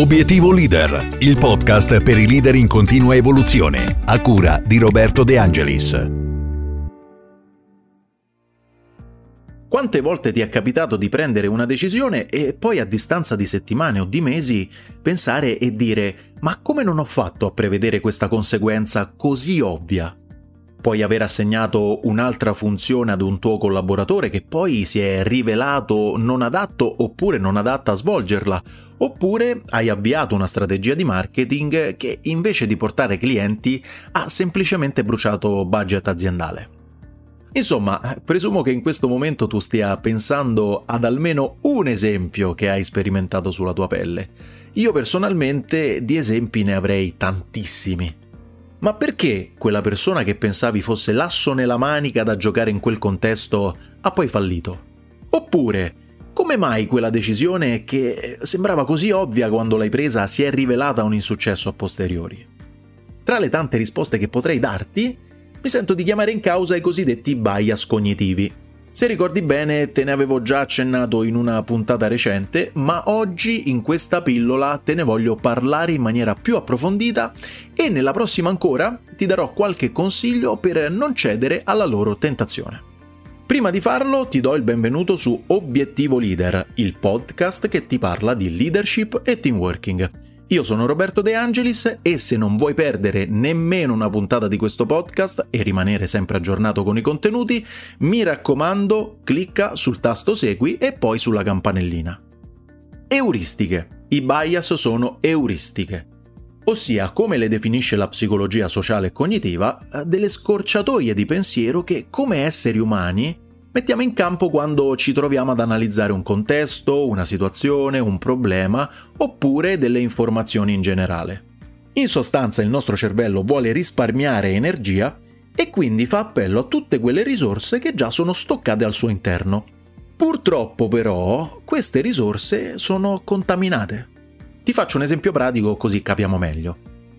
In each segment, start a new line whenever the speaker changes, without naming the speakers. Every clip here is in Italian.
Obiettivo Leader, il podcast per i leader in continua evoluzione, a cura di Roberto De Angelis.
Quante volte ti è capitato di prendere una decisione e poi a distanza di settimane o di mesi pensare e dire ma come non ho fatto a prevedere questa conseguenza così ovvia? Puoi aver assegnato un'altra funzione ad un tuo collaboratore che poi si è rivelato non adatto oppure non adatta a svolgerla, oppure hai avviato una strategia di marketing che invece di portare clienti ha semplicemente bruciato budget aziendale. Insomma, presumo che in questo momento tu stia pensando ad almeno un esempio che hai sperimentato sulla tua pelle. Io personalmente di esempi ne avrei tantissimi. Ma perché quella persona che pensavi fosse l'asso nella manica da giocare in quel contesto ha poi fallito? Oppure, come mai quella decisione che sembrava così ovvia quando l'hai presa si è rivelata un insuccesso a posteriori? Tra le tante risposte che potrei darti, mi sento di chiamare in causa i cosiddetti bias cognitivi, se ricordi bene, te ne avevo già accennato in una puntata recente, ma oggi in questa pillola te ne voglio parlare in maniera più approfondita e nella prossima ancora ti darò qualche consiglio per non cedere alla loro tentazione. Prima di farlo ti do il benvenuto su Obiettivo Leader, il podcast che ti parla di leadership e team working. Io sono Roberto De Angelis e se non vuoi perdere nemmeno una puntata di questo podcast e rimanere sempre aggiornato con i contenuti, mi raccomando, clicca sul tasto segui e poi sulla campanellina. Euristiche. I bias sono euristiche, ossia, come le definisce la psicologia sociale e cognitiva, delle scorciatoie di pensiero che come esseri umani mettiamo in campo quando ci troviamo ad analizzare un contesto, una situazione, un problema oppure delle informazioni in generale. In sostanza il nostro cervello vuole risparmiare energia e quindi fa appello a tutte quelle risorse che già sono stoccate al suo interno. Purtroppo però queste risorse sono contaminate. Ti faccio un esempio pratico così capiamo meglio.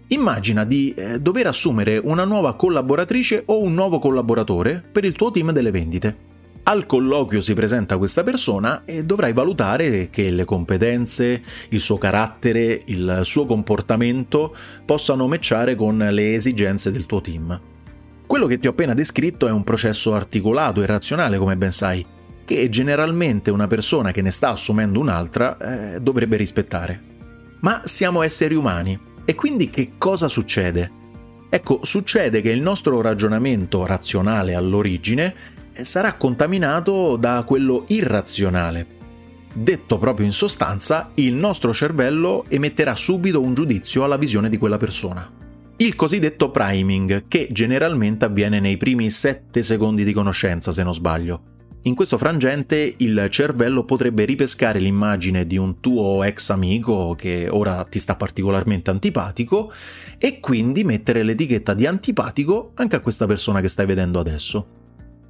Immagina di eh, dover assumere una nuova collaboratrice o un nuovo collaboratore per il tuo team delle vendite. Al colloquio si presenta questa persona e dovrai valutare che le competenze, il suo carattere, il suo comportamento possano matchare con le esigenze del tuo team. Quello che ti ho appena descritto è un processo articolato e razionale, come ben sai, che generalmente una persona che ne sta assumendo un'altra eh, dovrebbe rispettare. Ma siamo esseri umani e quindi che cosa succede? Ecco, succede che il nostro ragionamento razionale all'origine sarà contaminato da quello irrazionale. Detto proprio in sostanza, il nostro cervello emetterà subito un giudizio alla visione di quella persona. Il cosiddetto priming, che generalmente avviene nei primi 7 secondi di conoscenza, se non sbaglio. In questo frangente il cervello potrebbe ripescare l'immagine di un tuo ex amico che ora ti sta particolarmente antipatico e quindi mettere l'etichetta di antipatico anche a questa persona che stai vedendo adesso.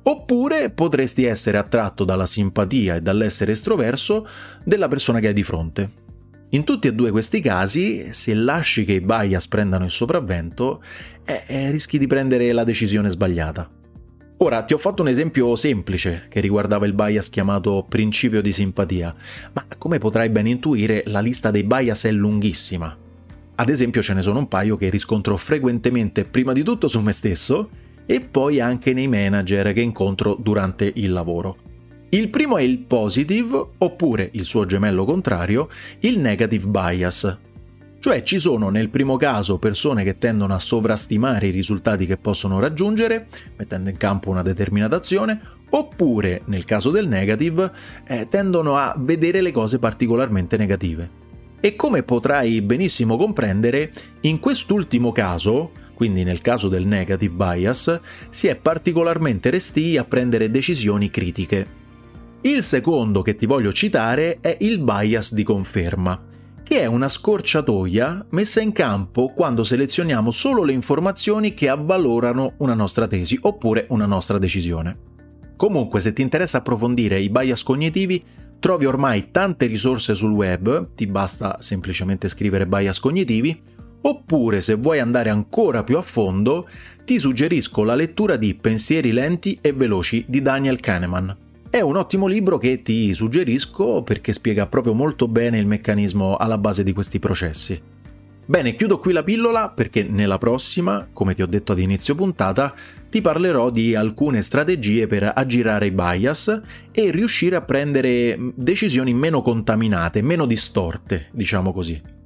Oppure potresti essere attratto dalla simpatia e dall'essere estroverso della persona che hai di fronte. In tutti e due questi casi, se lasci che i bias prendano il sopravvento, eh, eh, rischi di prendere la decisione sbagliata. Ora, ti ho fatto un esempio semplice che riguardava il bias chiamato principio di simpatia, ma come potrai ben intuire, la lista dei bias è lunghissima. Ad esempio, ce ne sono un paio che riscontro frequentemente prima di tutto su me stesso e poi anche nei manager che incontro durante il lavoro. Il primo è il positive, oppure il suo gemello contrario, il negative bias. Cioè ci sono nel primo caso persone che tendono a sovrastimare i risultati che possono raggiungere, mettendo in campo una determinata azione, oppure nel caso del negative eh, tendono a vedere le cose particolarmente negative. E come potrai benissimo comprendere, in quest'ultimo caso, quindi nel caso del negative bias, si è particolarmente resti a prendere decisioni critiche. Il secondo che ti voglio citare è il bias di conferma, che è una scorciatoia messa in campo quando selezioniamo solo le informazioni che avvalorano una nostra tesi oppure una nostra decisione. Comunque, se ti interessa approfondire i bias cognitivi, trovi ormai tante risorse sul web, ti basta semplicemente scrivere bias cognitivi, Oppure, se vuoi andare ancora più a fondo, ti suggerisco la lettura di Pensieri lenti e veloci di Daniel Kahneman. È un ottimo libro che ti suggerisco perché spiega proprio molto bene il meccanismo alla base di questi processi. Bene, chiudo qui la pillola perché nella prossima, come ti ho detto ad inizio puntata, ti parlerò di alcune strategie per aggirare i bias e riuscire a prendere decisioni meno contaminate, meno distorte, diciamo così.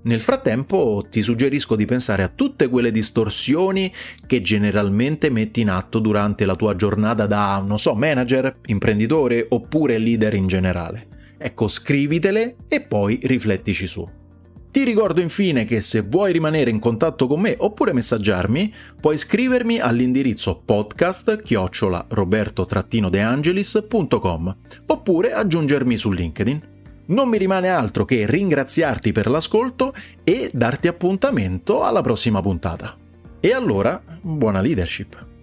Nel frattempo ti suggerisco di pensare a tutte quelle distorsioni che generalmente metti in atto durante la tua giornata da, non so, manager, imprenditore oppure leader in generale. Ecco, scrivitele e poi riflettici su. Ti ricordo infine che se vuoi rimanere in contatto con me oppure messaggiarmi, puoi scrivermi all'indirizzo podcast chiocciola roberto-deangelis.com oppure aggiungermi su LinkedIn. Non mi rimane altro che ringraziarti per l'ascolto e darti appuntamento alla prossima puntata. E allora, buona leadership!